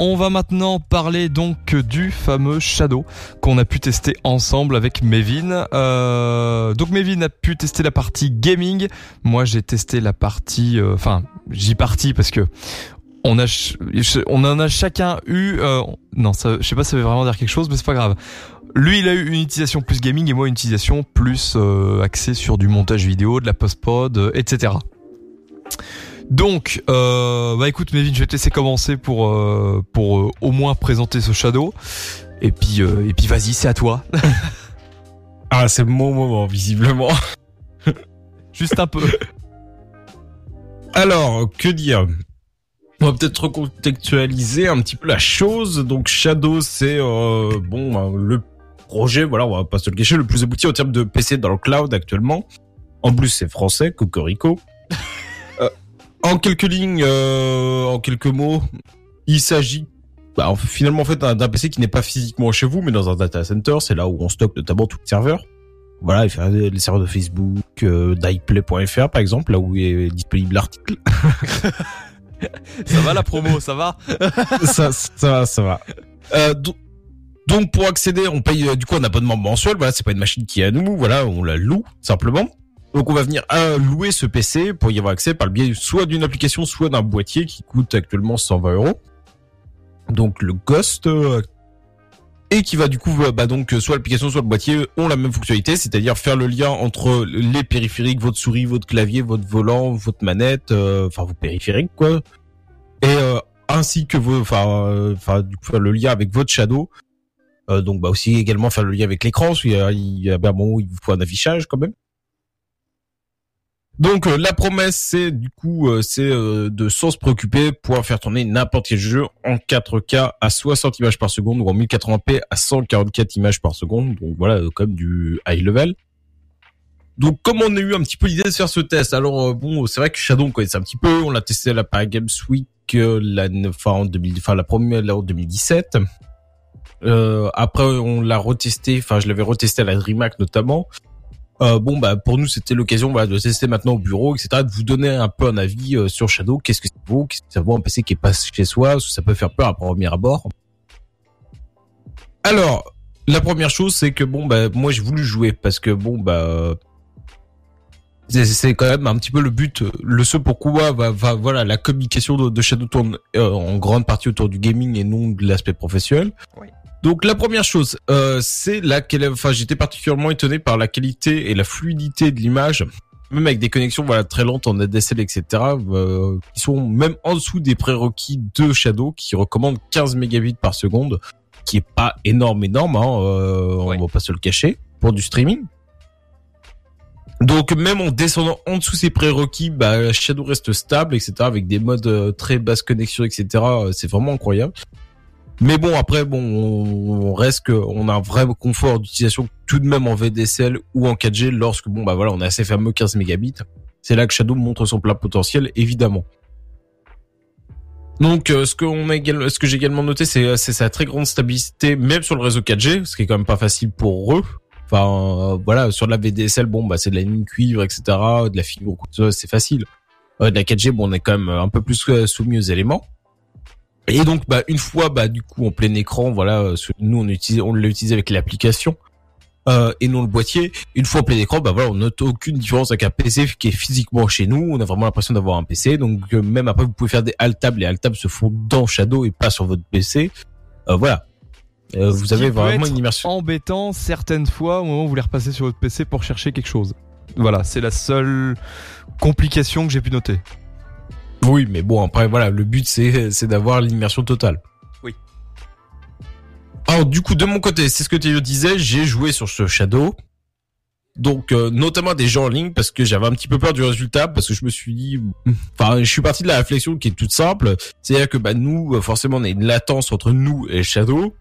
On va maintenant parler donc du fameux Shadow qu'on a pu tester ensemble avec Mevin. Euh, donc Mevin a pu tester la partie gaming. Moi j'ai testé la partie, euh, enfin j'y partis parce que on en a chacun eu. Euh, non, ça, je sais pas, si ça veut vraiment dire quelque chose, mais c'est pas grave. Lui, il a eu une utilisation plus gaming et moi une utilisation plus euh, axée sur du montage vidéo, de la post-prod, etc. Donc, euh, bah écoute, Mévin, je vais te laisser commencer pour euh, pour euh, au moins présenter ce Shadow. Et puis et puis vas-y, c'est à toi. ah, c'est mon moment visiblement. Juste un peu. Alors, que dire? On va peut-être recontextualiser un petit peu la chose. Donc Shadow, c'est bon le projet, voilà, on va pas se le cacher, le plus abouti en termes de PC dans le cloud actuellement. En plus, c'est français, Cocorico. En quelques lignes, euh, en quelques mots, il s'agit bah, finalement en fait d'un PC qui n'est pas physiquement chez vous, mais dans un data center. C'est là où on stocke notamment tous les serveurs. Voilà, il fait les serveurs de Facebook, euh, d'iPlay.fr par exemple, là où est disponible l'article. ça va la promo, ça va ça, ça va, ça va. Euh, donc pour accéder, on paye euh, du coup un abonnement mensuel. Voilà, c'est pas une machine qui est à nous. Voilà, on la loue simplement. Donc on va venir euh, louer ce PC pour y avoir accès par le biais soit d'une application, soit d'un boîtier qui coûte actuellement 120 euros. Donc le Ghost euh, et qui va du coup bah donc soit l'application soit le boîtier ont la même fonctionnalité, c'est-à-dire faire le lien entre les périphériques, votre souris, votre clavier, votre volant, votre manette, euh, enfin vos périphériques quoi, et ainsi que vos, enfin, enfin du coup faire le lien avec votre Shadow. donc bah aussi également faire le lien avec l'écran, il y a, il y a un moment où il faut un affichage quand même. Donc euh, la promesse c'est du coup euh, c'est euh, de sans se préoccuper pouvoir faire tourner n'importe quel jeu en 4K à 60 images par seconde ou en 1080p à 144 images par seconde. Donc voilà comme du high level. Donc comme on a eu un petit peu l'idée de faire ce test, alors bon c'est vrai que Shadow on connaissait un petit peu, on l'a testé à la Paris Games Week la fin en 2000, enfin la première en 2017. après on l'a retesté, enfin je l'avais retesté à la DreamHack notamment. Euh, bon bah pour nous c'était l'occasion de tester maintenant au bureau etc de vous donner un peu un avis euh, sur Shadow. Qu'est-ce que ça vaut? Qu'est-ce que ça vaut un PC qui est pas chez soi? Ça peut faire peur à premier abord. Alors la première chose c'est que bon bah moi j'ai voulu jouer parce que bon bah c'est quand même un petit peu le but le ce pourquoi va, va voilà la communication de, Shadow tourne euh, en grande partie autour du gaming et non de l'aspect professionnel oui. Donc la première chose, euh, c'est la enfin j'étais particulièrement étonné par la qualité et la fluidité de l'image, même avec des connexions voilà très lentes en ADSL etc. Euh, qui sont même en dessous des prérequis de Shadow qui recommande 15 mégabits par seconde, qui est pas énorme énorme, hein, euh, on va pas se le cacher pour du streaming. Donc même en descendant en dessous ces prérequis, bah, Shadow reste stable, etc. Avec des modes euh, très basse connexion, etc. Euh, c'est vraiment incroyable. Mais bon, après, bon, on reste on a un vrai confort d'utilisation tout de même en VDSL ou en 4G lorsque, bon, bah voilà, on a ces fameux 15 mégabits. C'est là que Shadow montre son plein potentiel, évidemment. Donc, euh, ce que que j'ai également noté, c'est sa très grande stabilité, même sur le réseau 4G, ce qui est quand même pas facile pour eux. Enfin, euh, voilà, sur la VDSL, bon, bah c'est de la ligne cuivre, etc., de la fibre, c'est facile. Euh, de la 4G, bon, on est quand même un peu plus soumis aux éléments. Et donc, bah, une fois, bah, du coup, en plein écran, voilà, euh, nous, on utilise, on l'a utilisé avec l'application. Euh, et non le boîtier. Une fois en plein écran, bah voilà, on note aucune différence avec un PC qui est physiquement chez nous. On a vraiment l'impression d'avoir un PC. Donc euh, même après, vous pouvez faire des alt-tabs. Les alt-tabs se font dans Shadow et pas sur votre PC. Euh, voilà. Euh, vous avez vraiment une immersion. Embêtant certaines fois au moment où vous voulez repasser sur votre PC pour chercher quelque chose. Voilà, c'est la seule complication que j'ai pu noter. Oui, mais bon, après, voilà, le but, c'est, d'avoir l'immersion totale. Oui. Alors, du coup, de mon côté, c'est ce que tu disais, j'ai joué sur ce Shadow. Donc, euh, notamment des gens en ligne, parce que j'avais un petit peu peur du résultat, parce que je me suis dit, enfin, je suis parti de la réflexion qui est toute simple. C'est-à-dire que, bah, nous, forcément, on a une latence entre nous et Shadow.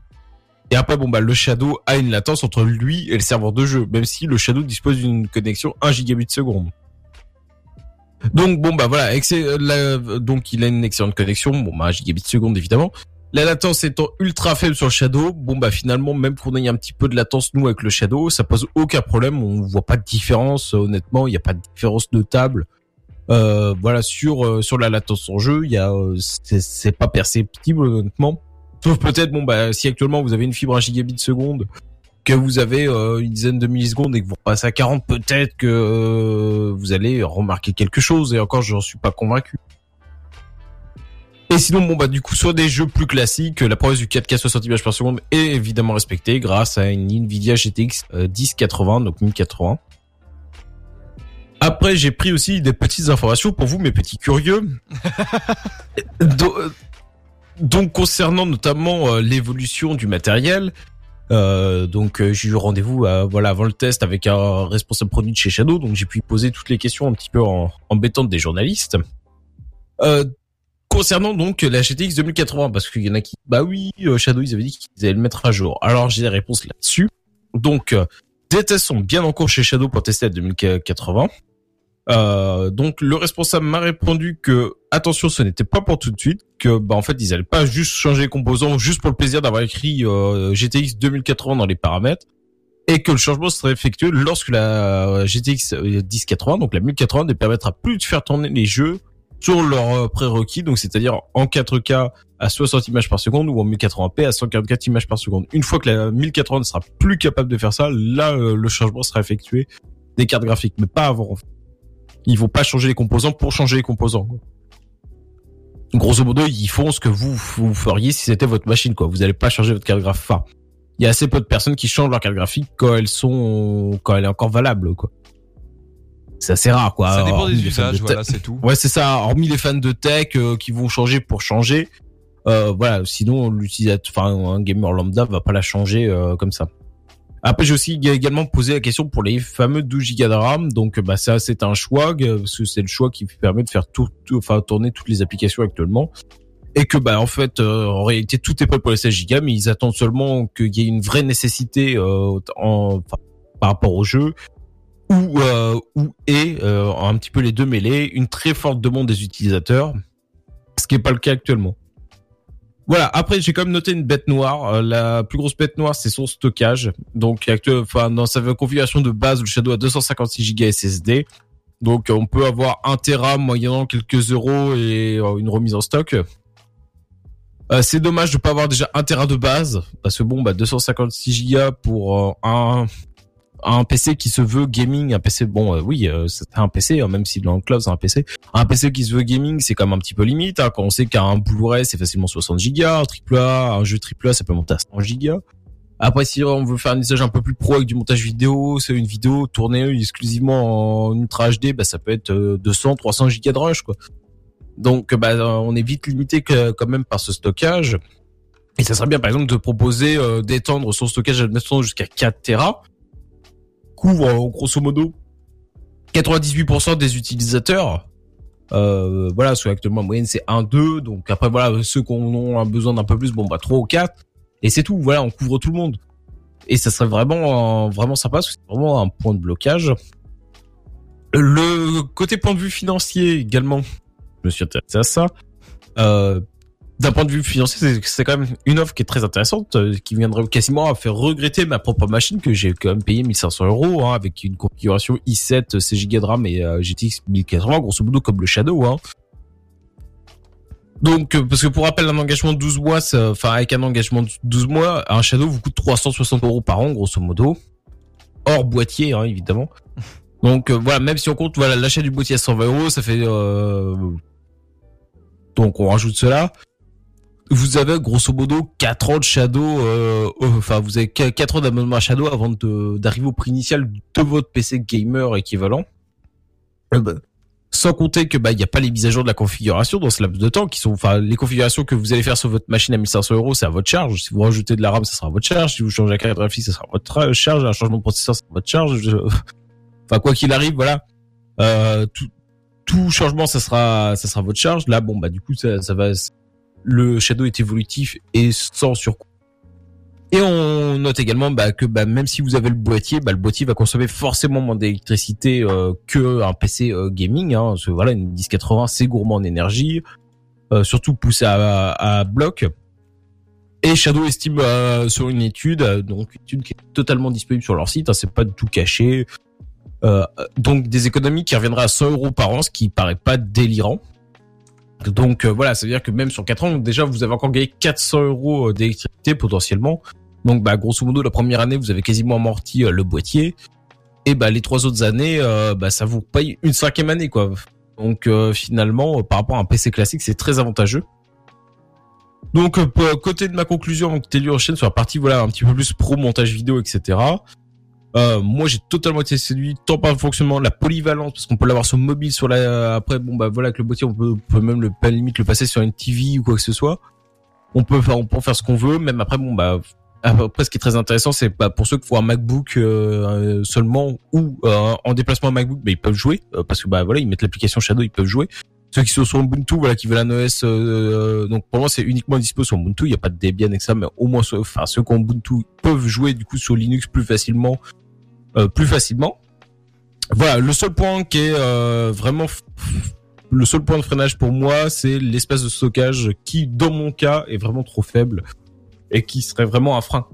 Et après, bon, bah, le Shadow a une latence entre lui et le serveur de jeu, même si le Shadow dispose d'une connexion 1 gigabit seconde. Donc bon bah voilà, euh, donc il a une excellente connexion, bon bah gigabit seconde évidemment. La latence étant ultra faible sur le Shadow, bon bah finalement même qu'on ait un petit peu de latence nous avec le Shadow, ça pose aucun problème, on voit pas de différence honnêtement, il n'y a pas de différence notable. Euh, voilà sur euh, sur la latence en jeu, il y a c'est pas perceptible honnêtement. Sauf peut-être, bon, bah, si actuellement vous avez une fibre à gigabit seconde, que vous avez euh, une dizaine de millisecondes et que vous passez à 40, peut-être que euh, vous allez remarquer quelque chose. Et encore, je n'en suis pas convaincu. Et sinon, bon bah du coup, soit des jeux plus classiques, la promesse du 4K 60 images par seconde est évidemment respectée grâce à une Nvidia GTX 1080, donc 1080. Après, j'ai pris aussi des petites informations pour vous, mes petits curieux. donc, concernant notamment euh, l'évolution du matériel, euh, donc euh, j'ai eu rendez-vous voilà avant le test avec un responsable produit de chez Shadow, donc j'ai pu poser toutes les questions un petit peu embêtantes des journalistes. Euh, concernant donc la GTX 2080, parce qu'il y en a qui, bah oui, Shadow ils avaient dit qu'ils allaient le mettre à jour. Alors j'ai des réponses là-dessus. Donc des tests sont bien en cours chez Shadow pour tester la 2080. Euh, donc le responsable m'a répondu que attention, ce n'était pas pour tout de suite, que bah en fait ils allaient pas juste changer les composants juste pour le plaisir d'avoir écrit euh, GTX 2080 dans les paramètres, et que le changement serait effectué lorsque la GTX 1080, donc la 1080, ne permettra plus de faire tourner les jeux sur leurs euh, prérequis, donc c'est-à-dire en 4K à 60 images par seconde ou en 1080p à 144 images par seconde. Une fois que la 1080 ne sera plus capable de faire ça, là le changement sera effectué des cartes graphiques, mais pas avant. En fait ils vont pas changer les composants pour changer les composants. Grosso modo, ils font ce que vous, vous feriez si c'était votre machine, quoi. Vous n'allez pas changer votre carte graphique. Enfin, il y a assez peu de personnes qui changent leur carte graphique quand elles sont, quand elle est encore valable, quoi. C'est assez rare, quoi. Ça dépend des usages, voilà, c'est tout. Ouais, c'est ça. Hormis les fans de tech euh, qui vont changer pour changer, euh, voilà. Sinon, l'utilisateur, enfin, un gamer lambda va pas la changer euh, comme ça. Après, j'ai aussi également posé la question pour les fameux 12 Go de RAM. Donc, bah, ça, c'est un choix, parce que c'est le choix qui permet de faire tout, enfin, tourner toutes les applications actuellement. Et que, bah, en fait, euh, en réalité, tout est prêt pour les 16 Go, mais ils attendent seulement qu'il y ait une vraie nécessité, euh, en, par rapport au jeu, ou, euh, ou et, euh, un petit peu les deux mêlés, une très forte demande des utilisateurs, ce qui n'est pas le cas actuellement. Voilà. Après, j'ai quand même noté une bête noire. Euh, la plus grosse bête noire, c'est son stockage. Donc, enfin, dans sa configuration de base, le Shadow a 256 Go SSD. Donc, on peut avoir un Tera moyennant quelques euros et euh, une remise en stock. Euh, c'est dommage de pas avoir déjà un Tera de base parce que bon, bah 256 Go pour un un PC qui se veut gaming, un PC bon euh, oui euh, c'est un PC hein, même si dans le cloud c'est un PC, un PC qui se veut gaming c'est quand même un petit peu limite hein, quand on sait qu'un Blu-ray c'est facilement 60 Go, un triple A, un jeu triple A ça peut monter à 100 Go. Après si on veut faire un usage un peu plus pro avec du montage vidéo, c'est une vidéo tournée exclusivement en Ultra HD, bah ça peut être 200 euh, 300 Go de rush quoi. Donc bah on est vite limité quand même par ce stockage. Et ça serait bien par exemple de proposer d'étendre son stockage admettons jusqu'à 4 Tera couvre euh, grosso modo 98% des utilisateurs. Euh, voilà, soit actuellement en moyenne c'est 1-2, donc après voilà ceux qui ont besoin d'un peu plus, bon bah 3 ou 4, et c'est tout. Voilà, on couvre tout le monde. Et ça serait vraiment vraiment sympa, parce que c'est vraiment un point de blocage. Le côté point de vue financier également, je me suis intéressé à ça. Euh, d'un point de vue financier, c'est quand même une offre qui est très intéressante, euh, qui viendrait quasiment à faire regretter ma propre machine que j'ai quand même payé 1500 euros hein, avec une configuration i7, 6 Go de RAM et euh, GTX 1080, grosso modo comme le Shadow. Hein. Donc, euh, parce que pour rappel, un engagement de 12 mois, enfin avec un engagement de 12 mois, un Shadow vous coûte 360 euros par an, grosso modo, hors boîtier, hein, évidemment. Donc voilà, même si on compte voilà l'achat du boîtier à 120 euros, ça fait donc on rajoute cela vous avez grosso modo 4 ans de Shadow, euh, euh, enfin vous avez 4 ans d'abonnement à Shadow avant d'arriver au prix initial de votre PC gamer équivalent. Euh, bah, sans compter que bah il y a pas les mises à jour de la configuration dans ce laps de temps qui sont enfin les configurations que vous allez faire sur votre machine à 1500 euros c'est à votre charge. Si vous rajoutez de la RAM ça sera à votre charge. Si vous changez la carte graphique ça sera à votre charge. Un changement de processeur ça sera à votre charge. Enfin quoi qu'il arrive voilà. Tout tout changement ça sera ça sera à votre charge. Là bon bah du coup ça, ça va le Shadow est évolutif et sans surcoût. Et on note également bah, que bah, même si vous avez le boîtier, bah, le boîtier va consommer forcément moins d'électricité euh, que un PC euh, gaming. Hein, parce que, voilà, une 1080 c'est gourmand en énergie, euh, surtout poussé à, à, bloc. Et Shadow estime euh, sur une étude, donc une étude qui est totalement disponible sur leur site, hein, c'est pas du tout caché. donc des économies qui reviendraient à 100 euros par an, ce qui paraît pas délirant Donc euh, voilà, ça veut dire que même sur 4 ans, déjà vous avez encore gagné 400 euros d'électricité potentiellement. Donc bah grosso modo la première année vous avez quasiment amorti le boîtier et bah les trois autres années bah ça vous paye une cinquième année quoi. Donc finalement par rapport à un PC classique c'est très avantageux. Donc côté de ma conclusion, donc enchaîne sur la partie voilà un petit peu plus pro montage vidéo etc. Euh, moi, j'ai totalement été séduit tant par le fonctionnement, la polyvalence, parce qu'on peut l'avoir sur mobile, sur la. Après, bon bah voilà, avec le boîtier, on peut, même le pas limite le passer sur une TV ou quoi que ce soit. On peut faire, on peut faire ce qu'on veut. Même après, bon bah après, ce qui est très intéressant, c'est bah, pour ceux qui font un MacBook euh, seulement ou euh, en déplacement MacBook, bah, ils peuvent jouer parce que bah voilà, ils mettent l'application Shadow, ils peuvent jouer. Ceux qui sont sur Ubuntu, voilà, qui veulent un OS, donc pour moi c'est uniquement dispo sur Ubuntu. Il n'y a pas de Debian et ça, mais au moins, enfin ceux qui ont Ubuntu peuvent jouer du coup sur Linux plus facilement euh, plus facilement. Voilà, le seul point qui est euh, vraiment le seul point de freinage pour moi, c'est l'espace de stockage qui, dans mon cas, est vraiment trop faible et qui serait vraiment un frein.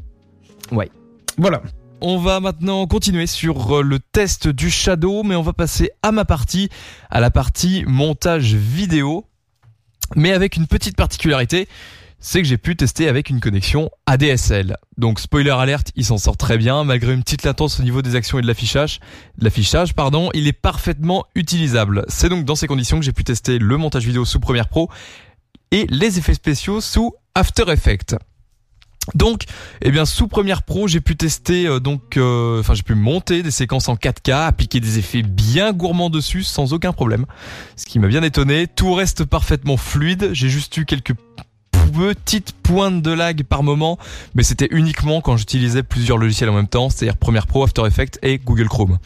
Ouais. Voilà. On va maintenant continuer sur euh, le test du Shadow, mais on va passer à ma partie, à la partie montage vidéo, mais avec une petite particularité c'est que j'ai pu tester avec une connexion ADSL. Donc spoiler alerte, il s'en sort très bien malgré une petite latence au niveau des actions et de l'affichage. L'affichage, pardon, il est parfaitement utilisable. C'est donc dans ces conditions que j'ai pu tester le montage vidéo sous Premiere Pro et les effets spéciaux sous After Effects. Donc, eh bien, sous Premiere Pro, j'ai pu tester, euh, donc, euh, enfin, j'ai pu monter des séquences en 4K, appliquer des effets bien gourmands dessus sans aucun problème. Ce qui m'a bien étonné. Tout reste parfaitement fluide. J'ai juste eu quelques petite pointe de lag par moment, mais c'était uniquement quand j'utilisais plusieurs logiciels en même temps, c'est-à-dire Premiere Pro, After Effects et Google Chrome.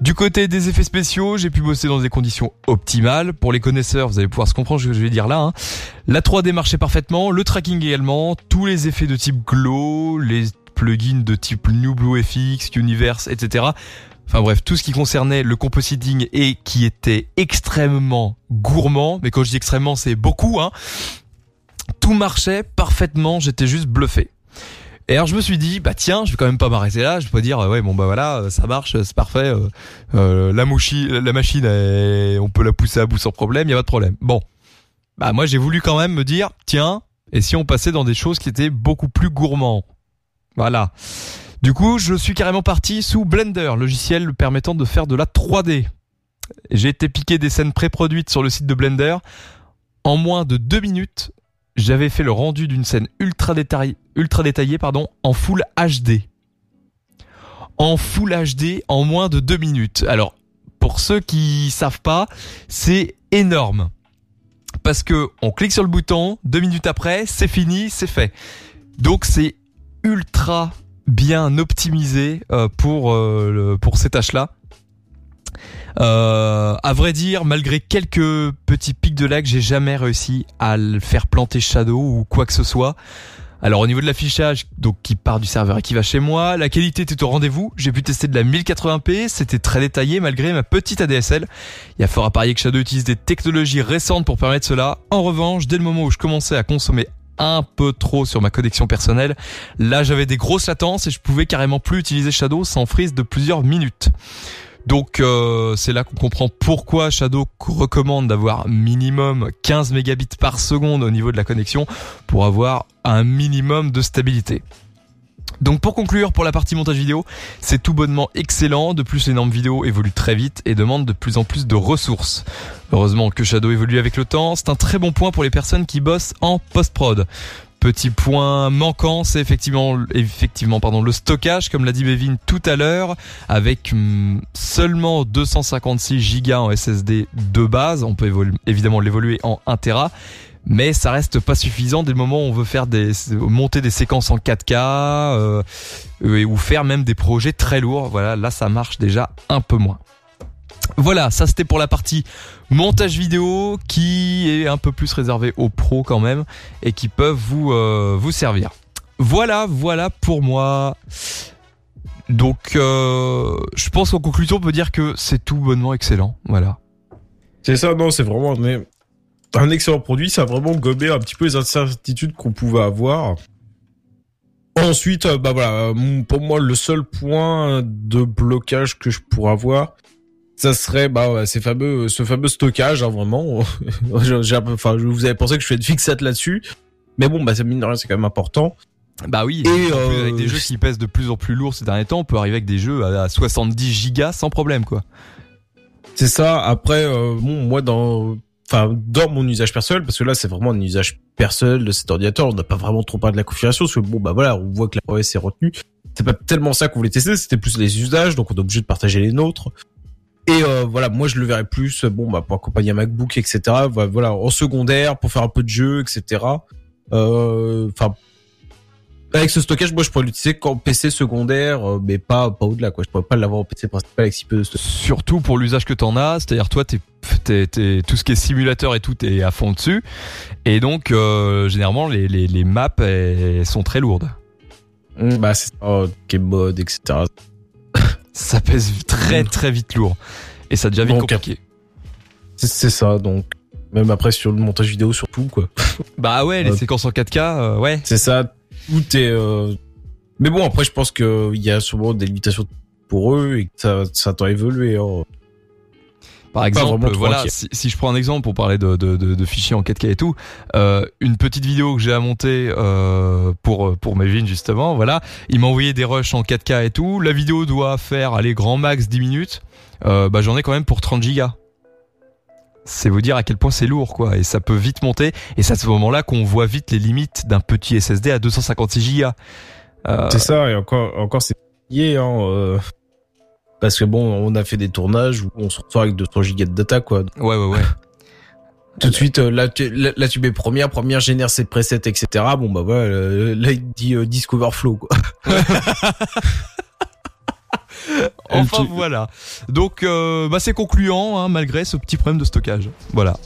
Du côté des effets spéciaux, j'ai pu bosser dans des conditions optimales. Pour les connaisseurs, vous allez pouvoir se comprendre ce que je vais dire là. Hein. La 3D marchait parfaitement, le tracking également, tous les effets de type glow, les plugins de type New Blue FX, Universe, etc. Enfin bref, tout ce qui concernait le compositing et qui était extrêmement gourmand. Mais quand je dis extrêmement, c'est beaucoup. Hein marchait parfaitement, j'étais juste bluffé. Et alors je me suis dit bah tiens je vais quand même pas m'arrêter là je pas dire ouais bon bah voilà ça marche c'est parfait euh, euh, la mouchi, la machine on peut la pousser à bout sans problème il y a pas de problème. Bon. Bah moi j'ai voulu quand même me dire tiens et si on passait dans des choses qui étaient beaucoup plus gourmands voilà. Du coup je suis carrément parti sous Blender logiciel permettant de faire de la 3D j'ai été piqué des scènes pré-produites sur le site de Blender en moins de deux minutes j'avais fait le rendu d'une scène ultra détaillée, en full HD. En full HD en moins de deux minutes. Alors, pour ceux qui savent pas, c'est énorme. Parce que on clique sur le bouton, deux minutes après, c'est fini, c'est fait. Donc c'est ultra bien optimisé euh, pour euh, pour ces tâches-là. Euh, à vrai dire, malgré quelques petits pics de lag, j'ai jamais réussi à le faire planter Shadow ou quoi que ce soit. Alors au niveau de l'affichage, donc qui part du serveur et qui va chez moi, la qualité était au rendez-vous. J'ai pu tester de la 1080p, c'était très détaillé malgré ma petite ADSL. Il y a fort à parier que Shadow utilise des technologies récentes pour permettre cela. En revanche, dès le moment où je commençais à consommer un peu trop sur ma connexion personnelle, là j'avais des grosses latences et je pouvais carrément plus utiliser Shadow sans freeze de plusieurs minutes. Donc euh, c'est là qu'on comprend pourquoi Shadow recommande d'avoir minimum 15 mégabits par seconde au niveau de la connexion pour avoir un minimum de stabilité. Donc pour conclure, pour la partie montage vidéo, c'est tout bonnement excellent. De plus, les normes vidéo évoluent très vite et demandent de plus en plus de ressources. Heureusement que Shadow évolue avec le temps, c'est un très bon point pour les personnes qui bossent en post-prod. Petit point manquant, c'est effectivement, effectivement, pardon, le stockage, comme l'a dit Bevin tout à l'heure, avec hum, seulement 256 Go en SSD de base. On peut évidemment l'évoluer en 1 Tera. Mais ça reste pas suffisant dès le moment où on veut faire des monter des séquences en 4K euh, ou faire même des projets très lourds. Voilà, là ça marche déjà un peu moins. Voilà, ça c'était pour la partie montage vidéo qui est un peu plus réservé aux pros quand même et qui peuvent vous euh, servir. Voilà, voilà pour moi. Donc euh, je pense qu'en conclusion on peut dire que c'est tout bonnement excellent. Voilà. C'est ça, non, c'est vraiment un excellent produit. Ça a vraiment gobé un petit peu les incertitudes qu'on pouvait avoir. Ensuite, euh, bah voilà, pour moi le seul point de blocage que je pourrais avoir, ça serait bah ces fameux ce fameux stockage hein, vraiment. J'ai enfin vous avez pensé que je fais de fixette là-dessus. Mais bon bah ça mine de rien c'est quand même important. Bah oui et avec des jeux qui pèsent de plus en plus lourd ces derniers temps on peut arriver avec des jeux à 70 gigas sans problème quoi. C'est ça. Après bon moi dans enfin dans mon usage personnel parce que là c'est vraiment un usage personnel de cet ordinateur on n'a pas vraiment trop parlé de la configuration parce que bon bah voilà on voit que la OS est retenue. C'est pas tellement ça qu'on voulait tester c'était plus les usages donc on est obligé de partager les nôtres et euh, voilà moi je le verrais plus bon bah pour accompagner un MacBook etc voilà en secondaire pour faire un peu de jeu etc euh, enfin avec ce stockage, moi, je pourrais l'utiliser qu'en PC secondaire, euh, mais pas pas au-delà, quoi. Je pourrais pas l'avoir en PC principal avec si peu de stockage. Surtout pour l'usage que t'en as, c'est-à-dire toi, t'es, t'es, t'es, tout ce qui est simulateur et tout, t'es à fond dessus, et donc euh, généralement les, les, les maps elles, sont très lourdes. Mmh, bah c'est ça, game mode, etc. ça pèse très très vite lourd, et ça devient vite compliqué. C'est, c'est ça, donc même après sur le montage vidéo surtout quoi. Bah ouais, les séquences en 4K, ouais. C'est ça tout est. Euh... Mais bon, après, je pense qu'il y a souvent des limitations pour eux et que ça, ça à évoluer. Hein. Par exemple, voilà, si, si, je prends un exemple pour parler de, de, de, de fichiers en 4K et tout, euh, une petite vidéo que j'ai à monter euh, pour pour Melvin justement, voilà, il m'a envoyé des rushs en 4K et tout. La vidéo doit faire aller grand max 10 minutes. Euh, bah j'en ai quand même pour 30 gigas c'est vous dire à quel point c'est lourd quoi et ça peut vite monter et c'est à ce moment-là qu'on voit vite les limites d'un petit SSD à 256 Go. Euh... C'est ça et encore encore c'est lié hein, euh... parce que bon on a fait des tournages où on se retrouve avec 200 Go de data quoi. Ouais ouais ouais. Tout de suite, euh, là, tu, là, tu mets première, première génère ses presets, etc. Bon bah voilà, euh, là il dit euh, Disk Overflow quoi. enfin voilà. Donc euh, bah, c'est concluant hein, malgré ce petit problème de stockage. Voilà.